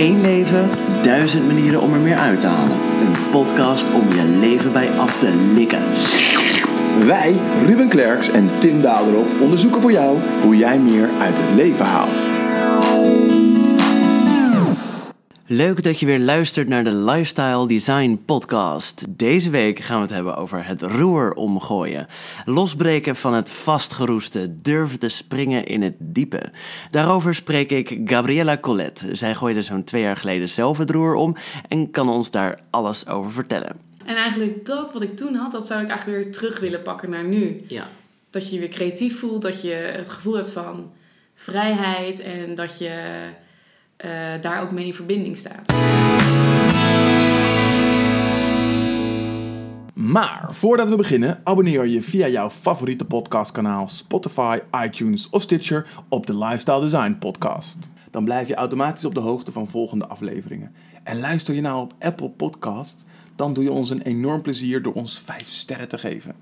Eén leven, duizend manieren om er meer uit te halen. Een podcast om je leven bij af te likken. Wij, Ruben Klerks en Tim Daderop, onderzoeken voor jou hoe jij meer uit het leven haalt. Leuk dat je weer luistert naar de Lifestyle Design Podcast. Deze week gaan we het hebben over het roer omgooien. Losbreken van het vastgeroeste, durven te springen in het diepe. Daarover spreek ik Gabriella Colette. Zij gooide zo'n twee jaar geleden zelf het roer om en kan ons daar alles over vertellen. En eigenlijk dat wat ik toen had, dat zou ik eigenlijk weer terug willen pakken naar nu. Ja. Dat je je weer creatief voelt, dat je het gevoel hebt van vrijheid en dat je eh, daar ook mee in verbinding staat. Maar voordat we beginnen, abonneer je via jouw favoriete podcastkanaal Spotify, iTunes of Stitcher op de Lifestyle Design Podcast. Dan blijf je automatisch op de hoogte van volgende afleveringen. En luister je nou op Apple Podcast, dan doe je ons een enorm plezier door ons 5 sterren te geven.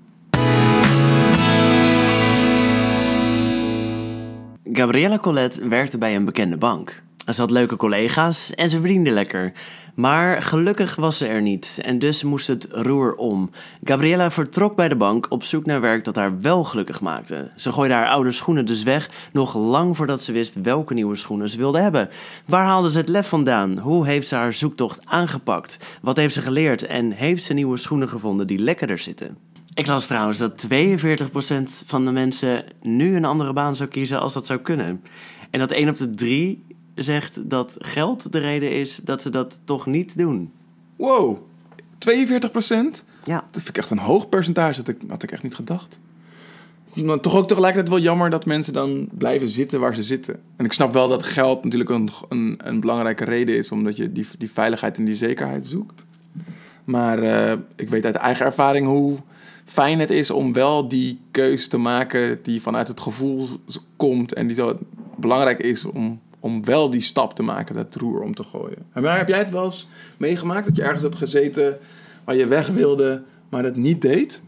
Gabriella Colette werkte bij een bekende bank. Ze had leuke collega's en ze verdiende lekker. Maar gelukkig was ze er niet en dus moest het roer om. Gabriella vertrok bij de bank op zoek naar werk dat haar wel gelukkig maakte. Ze gooide haar oude schoenen dus weg, nog lang voordat ze wist welke nieuwe schoenen ze wilde hebben. Waar haalde ze het lef vandaan? Hoe heeft ze haar zoektocht aangepakt? Wat heeft ze geleerd en heeft ze nieuwe schoenen gevonden die lekkerder zitten? Ik las trouwens dat 42% van de mensen nu een andere baan zou kiezen als dat zou kunnen. En dat 1 op de 3 zegt dat geld de reden is dat ze dat toch niet doen. Wow, 42 procent? Ja. Dat vind ik echt een hoog percentage, dat ik, had ik echt niet gedacht. Maar toch ook tegelijkertijd wel jammer dat mensen dan blijven zitten waar ze zitten. En ik snap wel dat geld natuurlijk een, een, een belangrijke reden is, omdat je die, die veiligheid en die zekerheid zoekt. Maar uh, ik weet uit eigen ervaring hoe fijn het is om wel die keus te maken die vanuit het gevoel komt en die zo belangrijk is om om wel die stap te maken, dat roer om te gooien. Heb jij het wel eens meegemaakt dat je ergens hebt gezeten waar je weg wilde, maar het niet deed?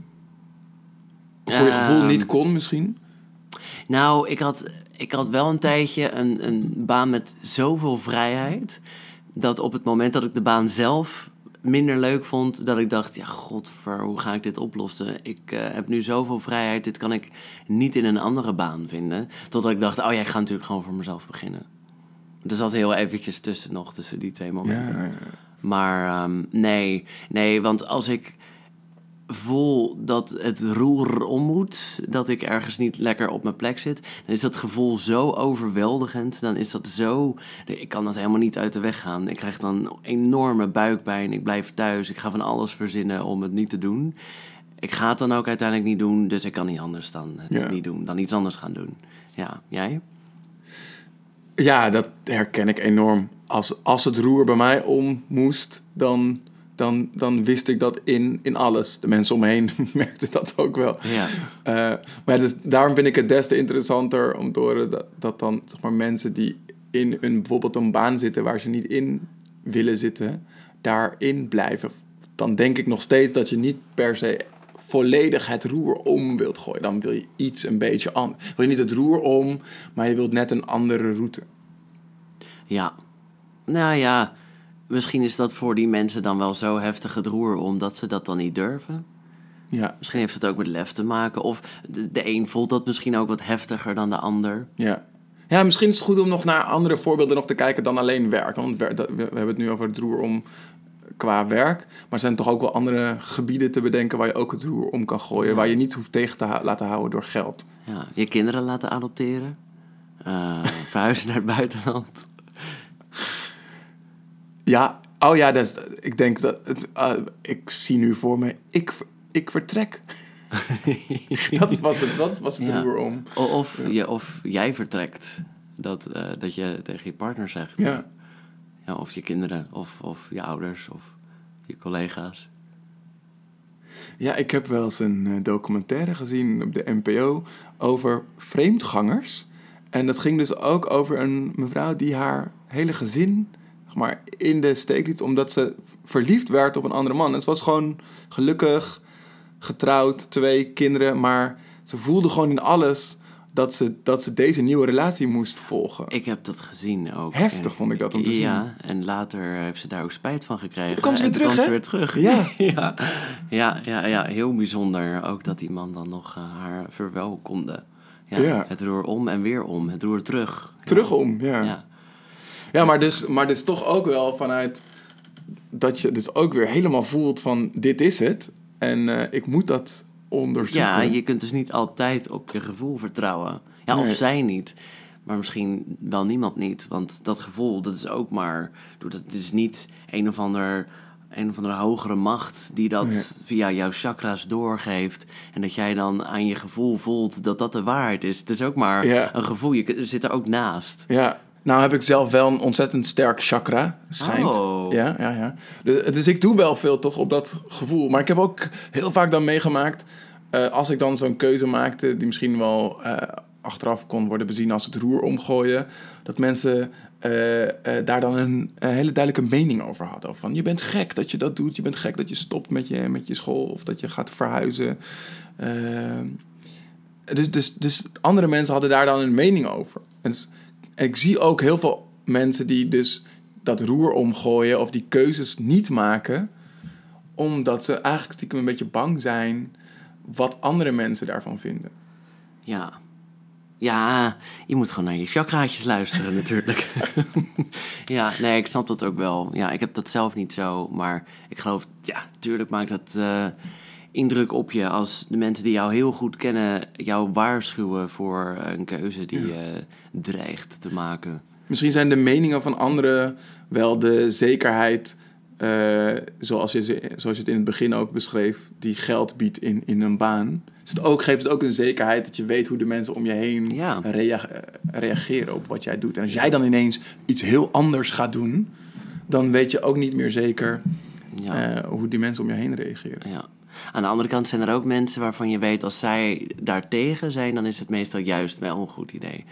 Of voor je gevoel Ehm, niet kon misschien? Nou, ik had, ik had wel een tijdje een, een baan met zoveel vrijheid. Dat op het moment dat ik de baan zelf minder leuk vond, dat ik dacht: ja, godver, hoe ga ik dit oplossen? Ik eh, heb nu zoveel vrijheid, dit kan ik niet in een andere baan vinden. Totdat ik dacht: oh ja, ik ga natuurlijk gewoon voor mezelf beginnen. Er zat heel eventjes tussen nog, tussen die twee momenten. Ja, ja. Maar ehm, nee, nee, want als ik voel dat het roer om moet, dat ik ergens niet lekker op mijn plek zit, dan is dat gevoel zo overweldigend. Dan is dat zo. Ik kan dat helemaal niet uit de weg gaan. Ik krijg dan enorme buikpijn. Ik blijf thuis. Ik ga van alles verzinnen om het niet te doen. Ik ga het dan ook uiteindelijk niet doen, dus ik kan niet anders dan het Ja. niet doen, dan iets anders gaan doen. Ja, jij? Ja, dat herken ik enorm. Als, als het roer bij mij om moest, dan, dan, dan wist ik dat in, in alles. De mensen om me heen merkten dat ook wel. Ja. Eh, maar dus, daarom vind ik het des te interessanter om te horen dat, dat dan zeg maar, mensen die in een, bijvoorbeeld een baan zitten waar ze niet in willen zitten, daarin blijven. Dan denk ik nog steeds dat je niet per se volledig het roer om wilt gooien. Dan wil je iets een beetje anders. Wil je niet het roer om, maar je wilt net een andere route. Ja. Nou ja, misschien is dat voor die mensen dan wel zo heftig het roer omdat ze dat dan niet durven. Ja, Misschien heeft het ook met lef te maken. Of de, de een voelt dat misschien ook wat heftiger dan de ander. ja. Ja, misschien is het goed om nog naar andere voorbeelden nog te kijken dan alleen werk. Want we we hebben het nu over het roer om qua werk. Maar er zijn toch ook wel andere gebieden te bedenken waar je ook het roer om kan gooien. Waar je niet hoeft tegen te laten houden door geld. Ja, je kinderen laten adopteren. Eh, verhuizen naar het buitenland. Ja, oh ja, dat is, ik denk dat... Het, eh, ik zie nu voor me, ik, ik vertrek. dat was het, dat was het Ja. roer om. Of, je, of jij vertrekt. Dat, eh, dat je tegen je partner zegt. Ja. Ja, of je kinderen, of, of je ouders, of je collega's. Ja, ik heb wel eens een eh, documentaire gezien op de NPO over vreemdgangers. En dat ging dus ook over een mevrouw die haar hele gezin zeg maar, in de steek liet omdat ze verliefd werd op een andere man. En ze was gewoon gelukkig, getrouwd, twee kinderen, maar ze voelde gewoon in alles dat ze, dat ze deze nieuwe relatie moest volgen. Ik heb dat gezien ook. Heftig vond ik dat om te zien. Ja, en later heeft ze daar ook spijt van gekregen. Toen kwam ze weer terug, hè? ze weer terug. Ja. ja. Ja, ja, ja, heel bijzonder. Ook dat die man dan nog eh, haar verwelkomde. Ja, Ja. Het roer om en weer om. Het roer terug. Terugom, ja. Ja. ja. ja. maar, dus, maar dus toch ook wel vanuit dat je dus ook weer helemaal voelt van dit is het. En eh, ik moet dat onderzoeken. Ja, je kunt dus niet altijd op je gevoel vertrouwen. Ja, Nee. of zij niet. Maar misschien wel niemand niet. Want dat gevoel, dat is ook maar... Dat is niet een of ander... Een of andere hogere macht die dat via jouw chakras doorgeeft. En dat jij dan aan je gevoel voelt dat dat de waarheid is. Het is ook maar Ja. een gevoel. Je zit er ook naast. Ja, nou heb ik zelf wel een ontzettend sterk chakra, schijnt. Oh. Ja, ja, ja. Dus, dus ik doe wel veel toch op dat gevoel. Maar ik heb ook heel vaak dan meegemaakt, eh, als ik dan zo'n keuze maakte, die misschien wel eh, achteraf kon worden bezien als het roer omgooien, dat mensen eh, eh, daar dan een, hele duidelijke mening over hadden. Of Van je bent gek dat je dat doet, je bent gek dat je stopt met je, met je school of dat je gaat verhuizen. Dus, dus, dus andere mensen hadden daar dan een mening over. En ik zie ook heel veel mensen die dus dat roer omgooien of die keuzes niet maken, omdat ze eigenlijk stiekem een beetje bang zijn wat andere mensen daarvan vinden. Ja. Ja, je moet gewoon naar je chakraatjes luisteren natuurlijk. ja, nee, ik snap dat ook wel. Ja, ik heb dat zelf niet zo, maar ik geloof, ja, tuurlijk maakt dat eh, indruk op je als de mensen die jou heel goed kennen jou waarschuwen voor een keuze die je dreigt te maken. Misschien zijn de meningen van anderen wel de zekerheid, eh, zoals, je, zoals je het in het begin ook beschreef, die geld biedt in, in een baan. Is het ook, geeft het ook een zekerheid dat je weet hoe de mensen om je heen Ja. rea- reageren op wat jij doet. En als jij dan ineens iets heel anders gaat doen, dan weet je ook niet meer zeker Ja. eh, hoe die mensen om je heen reageren. Ja. Aan de andere kant zijn er ook mensen waarvan je weet als zij daartegen zijn, dan is het meestal juist wel een goed idee.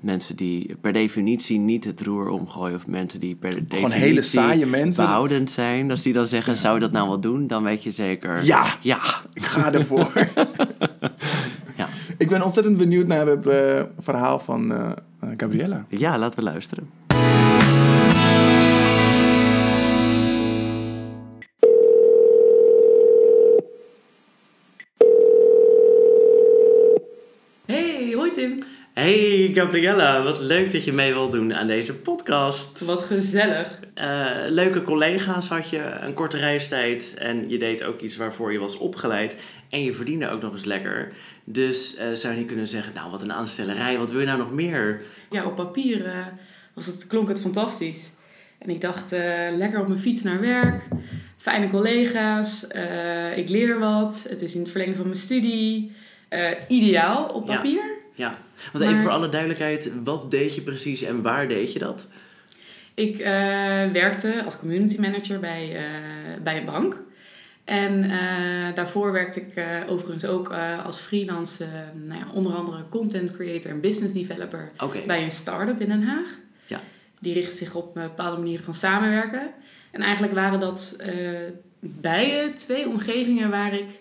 Mensen die per definitie niet het roer omgooien, of mensen die per definitie Gewoon hele saaie mensen. behoudend zijn. Als die dan zeggen, zou je dat nou wel doen? Dan weet je zeker. Ja. Ja. Ik ga ervoor. Ja, Ik ben ontzettend benieuwd naar het eh, verhaal van eh, eh, Gabriella. ja laten we luisteren. Tim. Hey Gabriella, wat leuk dat je mee wilt doen aan deze podcast. Wat gezellig. Eh, leuke collega's had je, een korte reistijd en je deed ook iets waarvoor je was opgeleid. En je verdiende ook nog eens lekker. Dus eh, zou je niet kunnen zeggen, nou wat een aanstellerij, wat wil je nou nog meer? Ja, op papier eh, was het, klonk het fantastisch. En ik dacht, lekker op mijn fiets naar werk. Fijne collega's. ik leer wat. Het is in het verlengde van mijn studie. Ideaal op papier. Ja, want even Maar- voor alle duidelijkheid, wat deed je precies en waar deed je dat? Ik eh, werkte als community manager bij, eh, bij een bank. En eh, daarvoor werkte ik overigens ook als freelance, nou ja, onder andere content creator en business developer bij een start-up in Den Haag. Ja. Die richt zich op bepaalde manieren van samenwerken. En eigenlijk waren dat beide twee omgevingen waar ik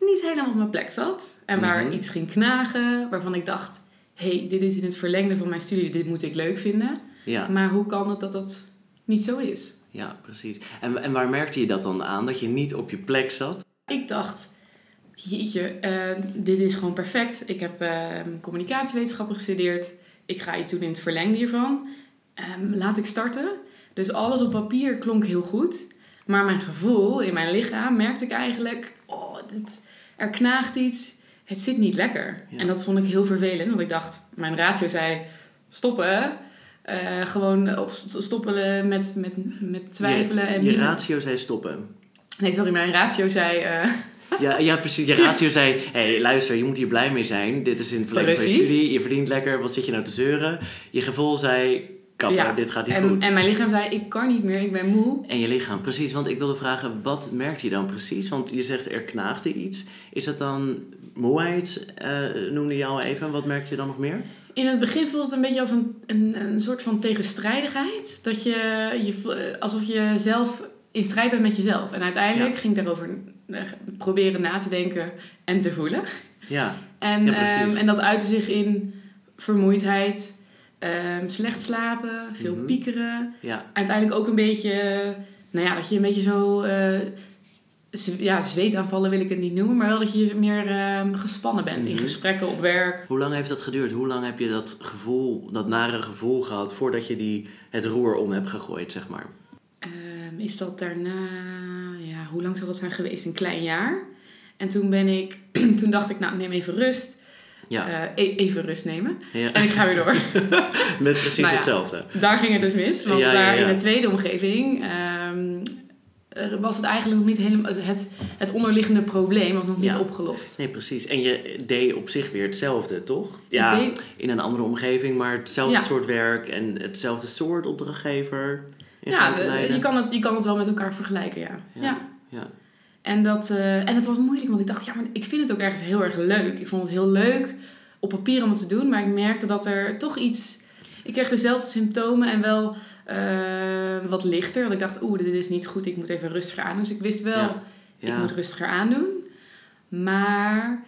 niet helemaal op mijn plek zat. En waar Mhm. iets ging knagen, waarvan ik dacht... hey, dit is in het verlengde van mijn studie, dit moet ik leuk vinden. ja, Maar hoe kan het dat dat niet zo is? ja, precies. En, en waar merkte je dat dan aan, dat je niet op je plek zat? Ik dacht, jeetje, eh, dit is gewoon perfect. Ik heb eh, communicatiewetenschappen gestudeerd. Ik ga iets doen in het verlengde hiervan. Ehm, laat ik starten. Dus alles op papier klonk heel goed. Maar mijn gevoel in mijn lichaam merkte ik eigenlijk... Oh, dit, er knaagt iets. Het zit niet lekker. Ja. En dat vond ik heel vervelend. Want ik dacht, mijn ratio zei... Stoppen. Eh, gewoon of st- stoppen met, met, met twijfelen. Je, en je ratio zei stoppen. Nee, sorry, mijn ratio zei... eh, Ja, ja, precies. Je ratio zei, hé, hey, luister, je moet hier blij mee zijn. Dit is in het verlengde van je studie. Je verdient lekker. Wat zit je nou te zeuren? Je gevoel zei, Ja, dit gaat niet en, goed. en mijn lichaam zei, ik kan niet meer, ik ben moe. En je lichaam, precies. Want ik wilde vragen, wat merkt je dan precies? Want je zegt, er knaagde iets. Is dat dan moeheid, eh, noemde je al even. Wat merk je dan nog meer? In het begin voelde het een beetje als een, een, een soort van tegenstrijdigheid. Dat je, je, vo- alsof je zelf in strijd bent met jezelf. En uiteindelijk Ja. ging ik daarover eh, proberen na te denken en te voelen. Ja, En, Ja, ehm, en dat uitte zich in vermoeidheid, ehm, slecht slapen, veel Mhm. piekeren. ja. Uiteindelijk ook een beetje, nou ja, dat je een beetje zo, z- ja, zweetaanvallen wil ik het niet noemen, maar wel dat je meer ehm, gespannen bent in Mhm. gesprekken op werk. Hoe lang heeft dat geduurd? Hoe lang heb je dat gevoel, dat nare gevoel gehad voordat je die, het roer om hebt gegooid, zeg maar? Ehm, is dat daarna, ja, hoe lang zal dat zijn geweest? Een klein jaar. En toen ben ik, toen dacht ik, nou, neem even rust. Ja, Eh, e- even rust nemen. ja. En ik ga weer door. met precies Nou ja. hetzelfde. Daar ging het dus mis. Want daar in de tweede omgeving ehm, was het eigenlijk nog niet helemaal... Het, het onderliggende probleem was nog niet Ja. opgelost. Nee, precies. En je deed op zich weer hetzelfde, toch? Ja, deed- in een andere omgeving, maar hetzelfde soort werk en hetzelfde soort opdrachtgever. ja, je kan, het, je kan het wel met elkaar vergelijken, ja. Ja. ja. En, dat, eh, en het was moeilijk, want ik dacht, ja, maar ik vind het ook ergens heel erg leuk. Ik vond het heel leuk op papier om het te doen, maar ik merkte dat er toch iets... Ik kreeg dezelfde symptomen en wel eh, wat lichter. Want ik dacht, oeh, dit is niet goed, ik moet even rustiger aan. Dus ik wist wel, Ja. ik moet rustiger aandoen. Maar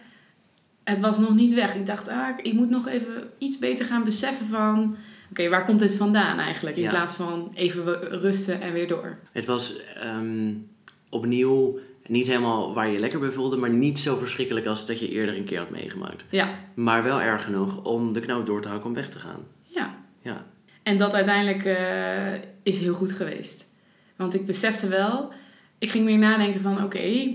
het was nog niet weg. Ik dacht, ah, ik moet nog even iets beter gaan beseffen van... Oké, waar komt dit vandaan eigenlijk? In Ja. plaats van even rusten en weer door. Het was ehm, opnieuw niet helemaal waar je je lekker bij voelde, maar niet zo verschrikkelijk als dat je eerder een keer had meegemaakt. Ja, Maar wel erg genoeg om de knoop door te hakken om weg te gaan. ja. Ja, En dat uiteindelijk eh, is heel goed geweest. Want ik besefte wel, ik ging meer nadenken van oké,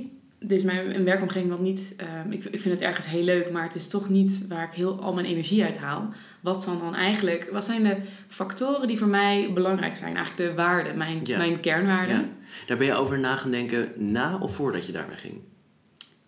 is mijn een werkomgeving wat niet, ehm, ik, ik vind het ergens heel leuk, maar het is toch niet waar ik heel al mijn energie uit haal. Wat zijn dan eigenlijk, wat zijn de factoren die voor mij belangrijk zijn? Eigenlijk de waarden, mijn, Ja. mijn kernwaarden, ja. Daar ben je over na gaan denken na of voordat je daar wegging?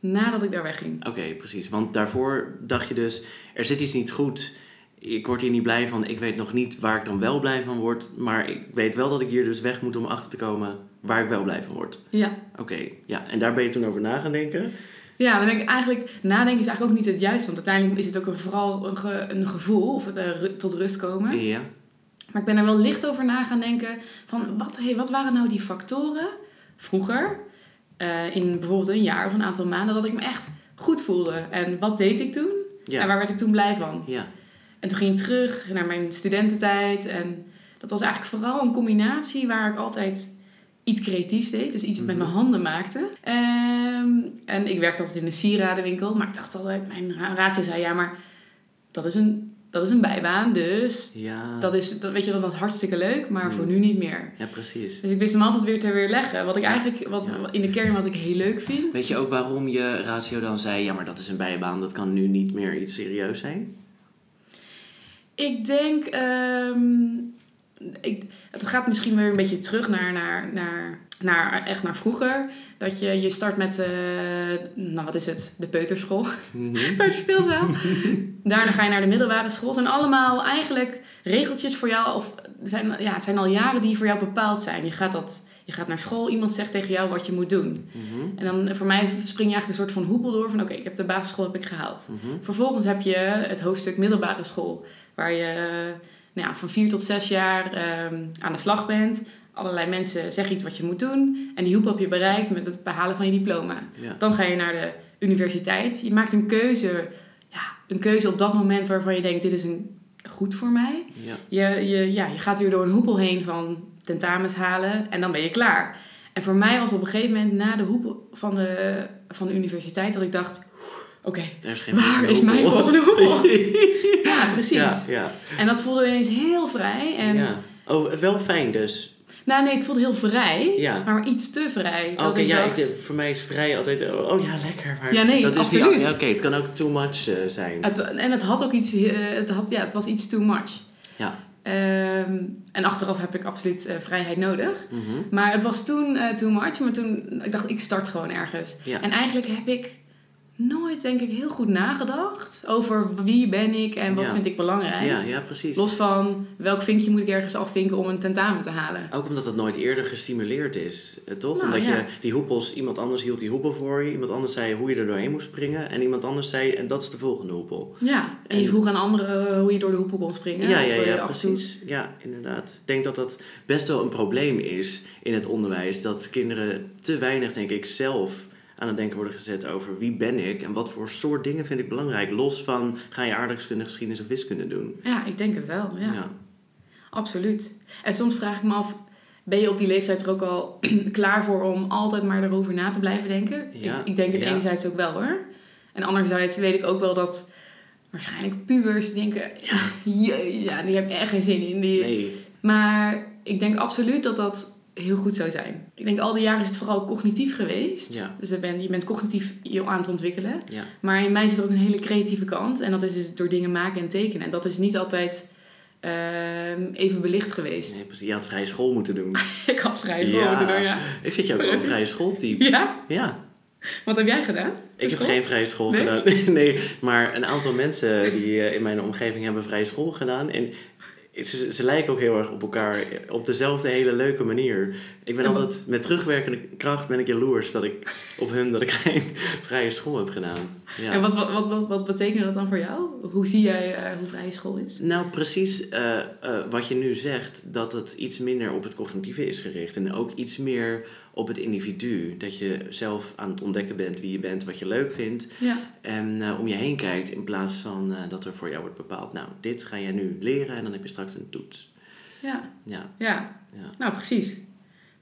nadat ik daar wegging. Oké, precies. Want daarvoor dacht je dus, er zit iets niet goed. Ik word hier niet blij van. Ik weet nog niet waar ik dan wel blij van word. Maar ik weet wel dat ik hier dus weg moet om achter te komen waar ik wel blij van word. Ja. Oké, ja. En daar ben je toen over na gaan denken. Ja, dan ben ik eigenlijk... Nadenken is eigenlijk ook niet het juiste. Want uiteindelijk is het ook een, vooral een, ge- een gevoel. Of eh, tot rust komen. Ja. Maar ik ben er wel licht over na gaan denken. Van wat, hey, wat waren nou die factoren vroeger... eh, in bijvoorbeeld een jaar of een aantal maanden... dat ik me echt goed voelde. En wat deed ik toen? En Ja. waar werd ik toen blij van? Ja. En toen ging ik terug naar mijn studententijd. En dat was eigenlijk vooral een combinatie waar ik altijd iets creatiefs deed. Dus iets met Mhm. mijn handen maakte. Ehm, en ik werkte altijd in een sieradenwinkel. Maar ik dacht altijd, mijn ra- ratio zei ja, maar dat is een, dat is een bijbaan. Dus Ja. dat is, dat, weet je, dat was hartstikke leuk. Maar Mhm. voor nu niet meer. ja, precies. Dus ik wist hem altijd weer te weerleggen. Wat ik Ja. eigenlijk, wat, Ja. in de kern wat ik heel leuk vind. Weet je is- ook waarom je ratio dan zei, ja, maar dat is een bijbaan, dat kan nu niet meer iets serieus zijn? Ik denk, ehm, ik, het gaat misschien weer een beetje terug naar, naar, naar, naar echt naar vroeger. Dat je, je start met, eh, nou wat is het, de peuterschool, Mhm. peuterspeelzaal. Daarna ga je naar de middelbare school. Het zijn allemaal eigenlijk regeltjes voor jou, of zijn, ja, het zijn al jaren die voor jou bepaald zijn. Je gaat, dat, je gaat naar school, iemand zegt tegen jou wat je moet doen. Mhm. En dan voor mij spring je eigenlijk een soort van hoepel door van oké, ik heb de basisschool heb ik gehaald. Mhm. Vervolgens heb je het hoofdstuk middelbare school, waar je nou ja, van vier tot zes jaar ehm, aan de slag bent. Allerlei mensen zeggen iets wat je moet doen. En die hoep heb je bereikt met het behalen van je diploma. Ja. Dan ga je naar de universiteit. Je maakt een keuze, ja, een keuze op dat moment waarvan je denkt, dit is een, goed voor mij. Ja. Je, je, ja, je gaat weer door een hoepel heen van tentamens halen en dan ben je klaar. En voor mij was op een gegeven moment na de hoepel van de, van de universiteit dat ik dacht, oké, is geen Waar is mijn volgende hoepel? ja, precies. Ja. En dat voelde ineens heel vrij. En, ja. Oh, wel fijn dus. Nou nee, het voelde heel vrij, Ja. maar iets te vrij. Oké, ja, dacht, ik, voor mij is vrij altijd, oh ja, lekker. Maar Ja, nee, dat is die- ja, Oké, het kan ook too much eh, zijn. het, en het had ook iets, eh, het, had, ja, het was iets too much. Ja. Ehm, en achteraf heb ik absoluut eh, vrijheid nodig. Mhm. Maar het was toen too much. Maar toen, ik dacht, ik start gewoon ergens. Ja. En eigenlijk heb ik nooit, denk ik, heel goed nagedacht over wie ben ik en wat Ja. vind ik belangrijk. ja, ja, precies. Los van welk vinkje moet ik ergens afvinken om een tentamen te halen. Ook omdat het nooit eerder gestimuleerd is, eh, toch? Nou, omdat ja. je die hoepels, iemand anders hield die hoepel voor je, iemand anders zei hoe je er doorheen moest springen, en iemand anders zei, en dat is de volgende hoepel. Ja, en je vroeg aan anderen eh, hoe je door de hoepel kon springen. Ja, ja, ja, precies. Ja, inderdaad. Ik denk dat dat best wel een probleem is in het onderwijs, dat kinderen te weinig, denk ik, zelf aan het denken worden gezet over wie ben ik en wat voor soort dingen vind ik belangrijk. Los van ga je aardrijkskunde, geschiedenis of wiskunde doen. Ja, ik denk het wel. Ja, ja. absoluut. En soms vraag ik me af, ben je op die leeftijd er ook al klaar voor om altijd maar erover na te blijven denken? Ja, Ik, ik denk het ja. enerzijds ook wel hoor. En anderzijds weet ik ook wel dat waarschijnlijk pubers denken, ja, ja die hebben echt geen zin in. Die, Nee, Maar ik denk absoluut dat dat heel goed zou zijn. Ik denk al die jaren is het vooral cognitief geweest. Ja. Dus je bent, je bent cognitief je aan het ontwikkelen. ja. Maar in mij zit er ook een hele creatieve kant. En dat is dus door dingen maken en tekenen. En dat is niet altijd ehm, even belicht geweest. Nee, precies. Je had vrije school moeten doen. Ik had vrij school Ja. moeten doen, ja. Ik vind je ook wel een vrije schooltype. Ja? Ja, Wat heb jij gedaan? ik heb geen vrije school Nee? gedaan. nee, maar een aantal mensen die eh, in mijn omgeving hebben vrije school gedaan. En ze, ze lijken ook heel erg op elkaar. Op dezelfde hele leuke manier. Ik ben altijd met terugwerkende kracht ben ik jaloers dat ik op hun dat ik geen vrije school heb gedaan. Ja. En wat, wat, wat, wat, wat betekent dat dan voor jou? Hoe zie jij eh, hoe vrije school is? Nou, precies eh, eh, wat je nu zegt, dat het iets minder op het cognitieve is gericht. En ook iets meer op het individu. Dat je zelf aan het ontdekken bent wie je bent, wat je leuk vindt. Ja. En om je heen kijkt in plaats van dat er voor jou wordt bepaald. Nou, dit ga je nu leren en dan heb je straks een toets. Ja. Ja, ja. ja. Nou, precies.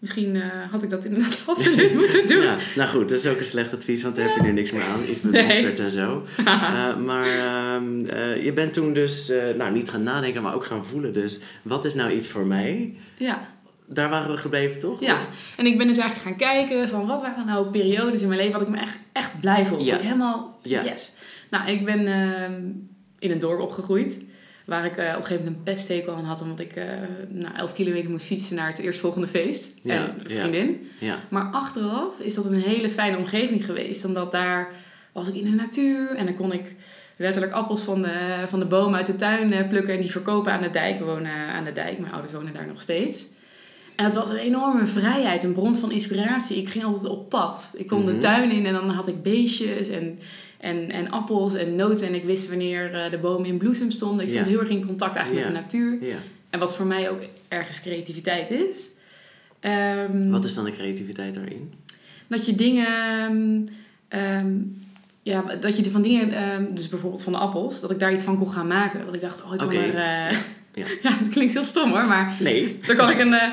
Misschien eh, had ik dat inderdaad absoluut moeten doen. Ja, nou goed, dat is ook een slecht advies, want daar heb je nu niks meer aan. Iets met Nee. en zo. Eh, maar ehm, eh, je bent toen dus, nou niet gaan nadenken, maar ook gaan voelen. Dus wat is nou iets voor mij? Ja. Daar waren we gebleven, toch? Ja, Of- en ik ben dus eigenlijk gaan kijken van wat waren nou periodes in mijn leven wat ik me echt, echt blij vond. Ja. Ik Helemaal yes. Nou, ik ben ehm, in een dorp opgegroeid. Waar ik eh, op een gegeven moment een pesthekel aan had. Omdat ik eh nou, elf kilometer moest fietsen naar het eerstvolgende feest. Ja, en een vriendin. Ja, Maar achteraf is dat een hele fijne omgeving geweest. Omdat daar was ik in de natuur. En dan kon ik letterlijk appels van de, van de boom uit de tuin eh, plukken. En die verkopen aan de dijk. We wonen aan de dijk. Mijn ouders wonen daar nog steeds. En het was een enorme vrijheid, een bron van inspiratie. Ik ging altijd op pad. Ik kon Mhm. de tuin in en dan had ik beestjes en, en, en appels en noten. En ik wist wanneer eh, de bomen in bloesem stonden. Ik stond heel erg in contact eigenlijk met de natuur. ja. En wat voor mij ook ergens creativiteit is. Ehm, Wat is dan de creativiteit daarin? Dat je dingen... ehm, ehm, ja, dat je van dingen... dus bijvoorbeeld van de appels. Dat ik daar iets van kon gaan maken. Dat ik dacht, oh, ik kan Oké. er... eh, Ja. ja, dat klinkt heel stom hoor, maar... Nee. Daar kan ik een, eh,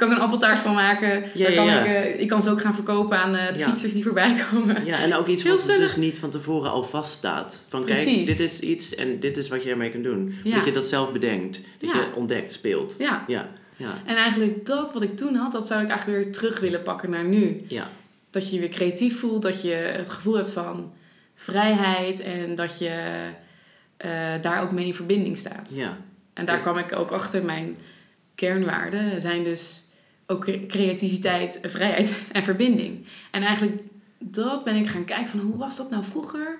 kan ik een appeltaart van maken. Ja, Daar ja, kan ja. Ik, eh, ik kan ze ook gaan verkopen aan eh, de fietsers die voorbij komen. Ja, en ook iets Heel wat zinnig. dus niet van tevoren al vaststaat. Van kijk, Precies. dit is iets en dit is wat je ermee kunt doen. Ja. Dat je dat zelf bedenkt. Dat je ontdekt, speelt. Ja. Ja, ja, En eigenlijk dat wat ik toen had, dat zou ik eigenlijk weer terug willen pakken naar nu. ja. Dat je je weer creatief voelt, dat je het gevoel hebt van vrijheid en dat je eh, daar ook mee in verbinding staat. ja. En daar Ja. kwam ik ook achter. Mijn kernwaarden zijn dus ook cre- creativiteit, vrijheid en verbinding. En eigenlijk dat ben ik gaan kijken van hoe was dat nou vroeger?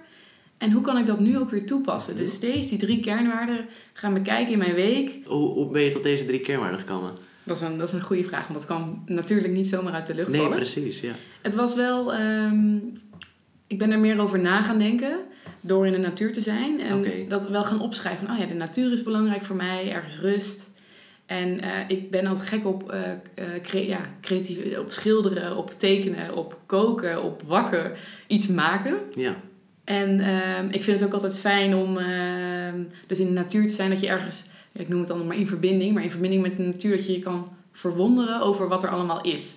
En hoe kan ik dat nu ook weer toepassen? Dus steeds die drie kernwaarden gaan bekijken in mijn week. Hoe, hoe ben je tot deze drie kernwaarden gekomen? Dat is, een, dat is een goede vraag, want dat kan natuurlijk niet zomaar uit de lucht Nee, vallen. precies, ja. Het was wel... ehm, ik ben er meer over na gaan denken door in de natuur te zijn. En Oké. dat wel gaan opschrijven. van, Oh ja, de natuur is belangrijk voor mij. Ergens rust. En eh, ik ben altijd gek op, eh, eh, cre- ja, creatief, op schilderen, op tekenen, op koken, op bakken. Iets maken. Ja, En ehm, ik vind het ook altijd fijn om ehm, dus in de natuur te zijn. Dat je ergens, ik noem het dan maar in verbinding. Maar in verbinding met de natuur dat je je kan verwonderen over wat er allemaal is.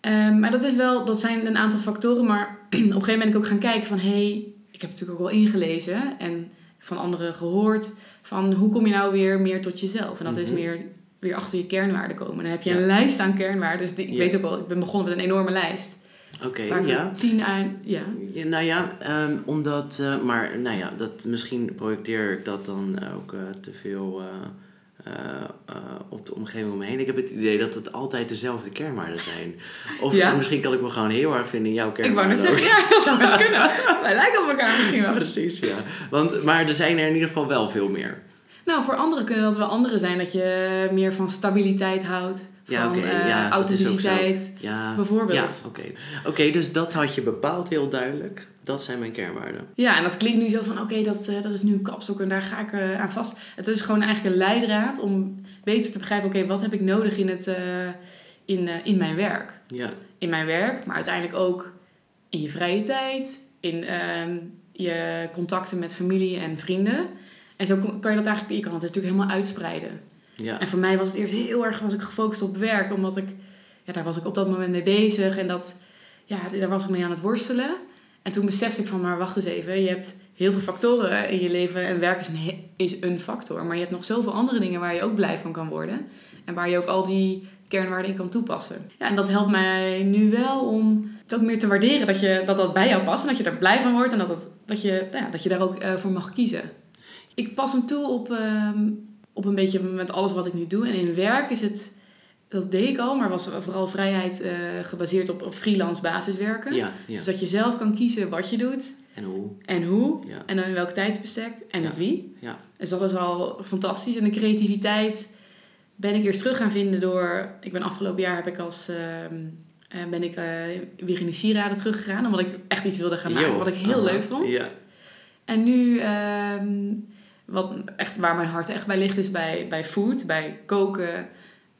Ehm, maar dat, is wel, dat zijn een aantal factoren. Maar op een gegeven moment ben ik ook gaan kijken van... hé, hey, ik heb het natuurlijk ook wel ingelezen en van anderen gehoord... van hoe kom je nou weer meer tot jezelf? En dat is Mhm. meer weer achter je kernwaarden komen. Dan heb je Ja. een lijst aan kernwaarden. Dus die- ik Ja. weet ook wel, ik ben begonnen met een enorme lijst. oké, ik ja. tien aan... Ja. Ja, Nou ja, ehm, omdat, eh, maar nou ja, dat, misschien projecteer ik dat dan ook eh, te veel eh, op de omgeving om me heen. Ik heb het idee dat het altijd dezelfde kernwaarden zijn. Of Ja? misschien kan ik me gewoon heel erg vinden in jouw Ik wou kernwaarden. net zeggen, ja, dat zou best kunnen. Wij lijken op elkaar misschien wel. Precies, ja. Want, maar er zijn er in ieder geval wel veel meer. Nou, voor anderen kunnen dat wel andere zijn. Dat je meer van stabiliteit houdt. Ja, van eh, ja, authenticiteit. Ja, Bijvoorbeeld. Ja, oké. Oké, dus dat had je bepaald heel duidelijk. Dat zijn mijn kernwaarden. Ja, en dat klinkt nu zo van, oké, dat, eh, dat is nu een kapstok en daar ga ik eh, aan vast. Het is gewoon eigenlijk een leidraad om beter te begrijpen, oké, wat heb ik nodig in, het, eh, in, eh, in mijn werk? Ja, In mijn werk, maar uiteindelijk ook in je vrije tijd, in ehm, je contacten met familie en vrienden. En zo kan je dat eigenlijk, je kan het natuurlijk helemaal uitspreiden. Ja. En voor mij was het eerst heel erg was ik gefocust op werk, omdat ik, ja, daar was ik op dat moment mee bezig en dat, ja, daar was ik mee aan het worstelen. En toen besefte ik van, maar wacht eens even, je hebt heel veel factoren in je leven en werk is een, is een factor. Maar je hebt nog zoveel andere dingen waar je ook blij van kan worden. En waar je ook al die kernwaarden in kan toepassen. Ja, en dat helpt mij nu wel om het ook meer te waarderen dat, je, dat dat bij jou past. En dat je er blij van wordt en dat, het, dat, je, nou ja, dat je daar ook eh, voor mag kiezen. Ik pas hem toe op, ehm, op een beetje met alles wat ik nu doe. En in werk is het, dat deed ik al, maar was vooral vrijheid eh, gebaseerd op, op freelance basiswerken. Ja, ja. Dus dat je zelf kan kiezen wat je doet En hoe? en hoe. Ja. En dan in welk tijdsbestek en met wie. Ja. Dus dat is al fantastisch. En de creativiteit ben ik eerst terug gaan vinden door... Ik ben afgelopen jaar heb ik als... ehm, eh, ben ik eh, weer in de sieraden teruggegaan. Omdat ik echt iets wilde gaan maken wat ik heel Aha. leuk vond. Ja. En nu, ehm, wat echt, waar mijn hart echt bij ligt, is bij, bij food, bij koken,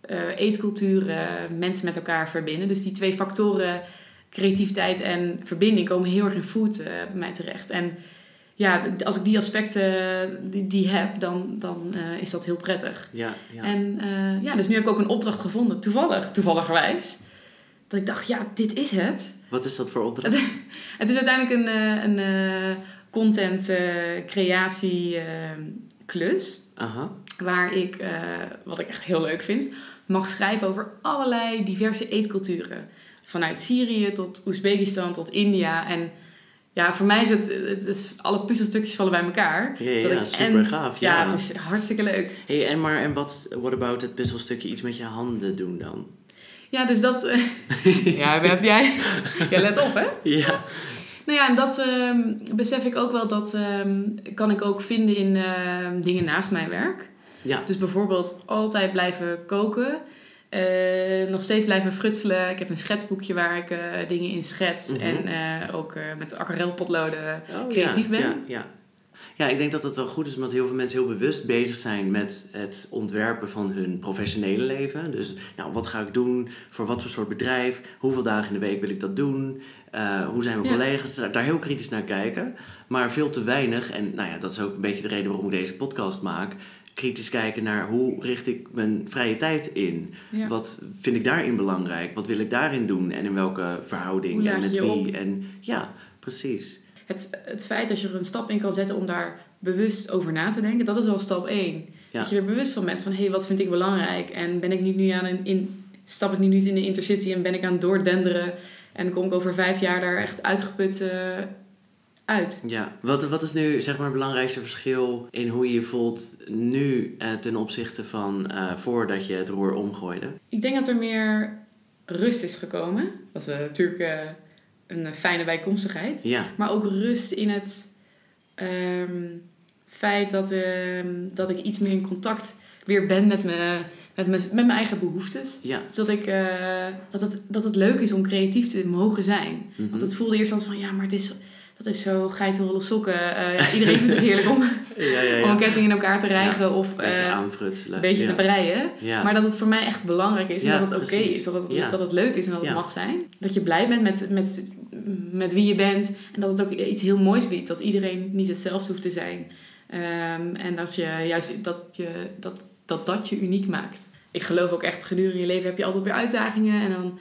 eh, eetculturen, mensen met elkaar verbinden. Dus die twee factoren, creativiteit en verbinding, komen heel erg in food eh, bij mij terecht. En ja, als ik die aspecten die, die heb, dan, dan eh, is dat heel prettig. Ja, ja. En ja, dus nu heb ik ook een opdracht gevonden, toevallig, toevalligerwijs. Dat ik dacht, ja, dit is het. Wat is dat voor opdracht? Het is uiteindelijk een, een content eh, creatie eh, klus. Aha. Waar ik, eh, wat ik echt heel leuk vind, mag schrijven over allerlei diverse eetculturen. Vanuit Syrië tot Oezbekistan tot India. En ja, voor mij is het, het, het- alle puzzelstukjes vallen bij elkaar. Ja, ja, Dat ja, ik- super en- gaaf. Ja, Ja, het is hartstikke leuk. Hey, en maar en wat what about het puzzelstukje iets met je handen doen dan? Ja, dus dat... eh, ja, heb jij... Ja, let op, hè? Ja. Nou ja, en dat ehm, besef ik ook wel. Dat ehm, kan ik ook vinden in ehm, dingen naast mijn werk. Ja. Dus bijvoorbeeld altijd blijven koken. eh, nog steeds blijven frutselen. Ik heb een schetsboekje waar ik eh, dingen in schets. Mhm. En eh, ook met aquarelpotloden Oh, creatief ja, ben. Ja, ja. Ja, ik denk dat dat wel goed is, omdat heel veel mensen heel bewust bezig zijn met het ontwerpen van hun professionele leven. Dus, nou, wat ga ik doen? Voor wat voor soort bedrijf? Hoeveel dagen in de week wil ik dat doen? Eh, hoe zijn mijn Ja. collega's? Daar, daar heel kritisch naar kijken. Maar veel te weinig, en nou ja, dat is ook een beetje de reden waarom ik deze podcast maak. Kritisch kijken naar hoe richt ik mijn vrije tijd in? Ja. Wat vind ik daarin belangrijk? Wat wil ik daarin doen? En in welke verhouding? En met wie? En ja, precies. Het, het feit dat je er een stap in kan zetten om daar bewust over na te denken, dat is al stap 1. Ja. Dat je er bewust van bent van, hé, hey, wat vind ik belangrijk? En ben ik niet nu aan een, in, stap ik nu niet in de intercity en ben ik aan het doordenderen en kom ik over vijf jaar daar echt uitgeput eh, uit. Ja, wat, wat is nu zeg maar het belangrijkste verschil in hoe je je voelt nu eh, ten opzichte van eh, voordat je het roer omgooide? Ik denk dat er meer rust is gekomen. Dat is natuurlijk een fijne bijkomstigheid. Ja, Maar ook rust in het ehm, feit dat, ehm, dat ik iets meer in contact weer ben met, me, met, me, met mijn eigen behoeftes. ja. Dus dat, ik, eh, dat, het, dat het leuk is om creatief te mogen zijn. mhm. Want het voelde eerst altijd van, ja, maar het is, dat is zo geitenwolle sokken. Eh, ja, iedereen vindt het heerlijk om, ja, ja, om een ketting in elkaar te rijgen of Een beetje aanfrutselen. een beetje te breien. Maar dat het voor mij echt belangrijk is en dat het oké is. Dat het, dat het leuk is en dat het mag zijn. Dat je blij bent met, met, met wie je bent. En dat het ook iets heel moois biedt. Dat iedereen niet hetzelfde hoeft te zijn. Ehm, en dat je juist dat, je, dat, dat dat je uniek maakt. Ik geloof ook echt, gedurende je leven heb je altijd weer uitdagingen. En dan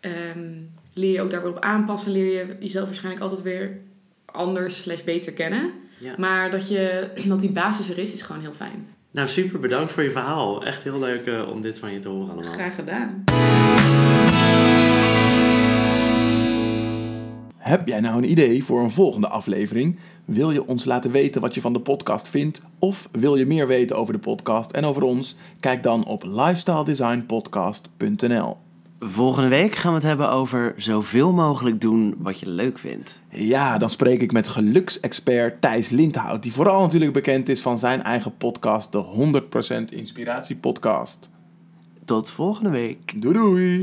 ehm, leer je ook daar weer op aanpassen. Leer je jezelf waarschijnlijk altijd weer anders slash beter kennen. Ja. Maar dat, je, dat die basis er is, is gewoon heel fijn. Nou, super bedankt voor je verhaal. Echt heel leuk eh, om dit van je te horen allemaal. Graag gedaan. Heb jij nou een idee voor een volgende aflevering? Wil je ons laten weten wat je van de podcast vindt? Of wil je meer weten over de podcast en over ons? Kijk dan op lifestyledesignpodcast.nl. Volgende week gaan we het hebben over zoveel mogelijk doen wat je leuk vindt. Ja, dan spreek ik met geluksexpert Thijs Lindhout, die vooral natuurlijk bekend is van zijn eigen podcast, de 100% Inspiratie Podcast. Tot volgende week. Doei doei!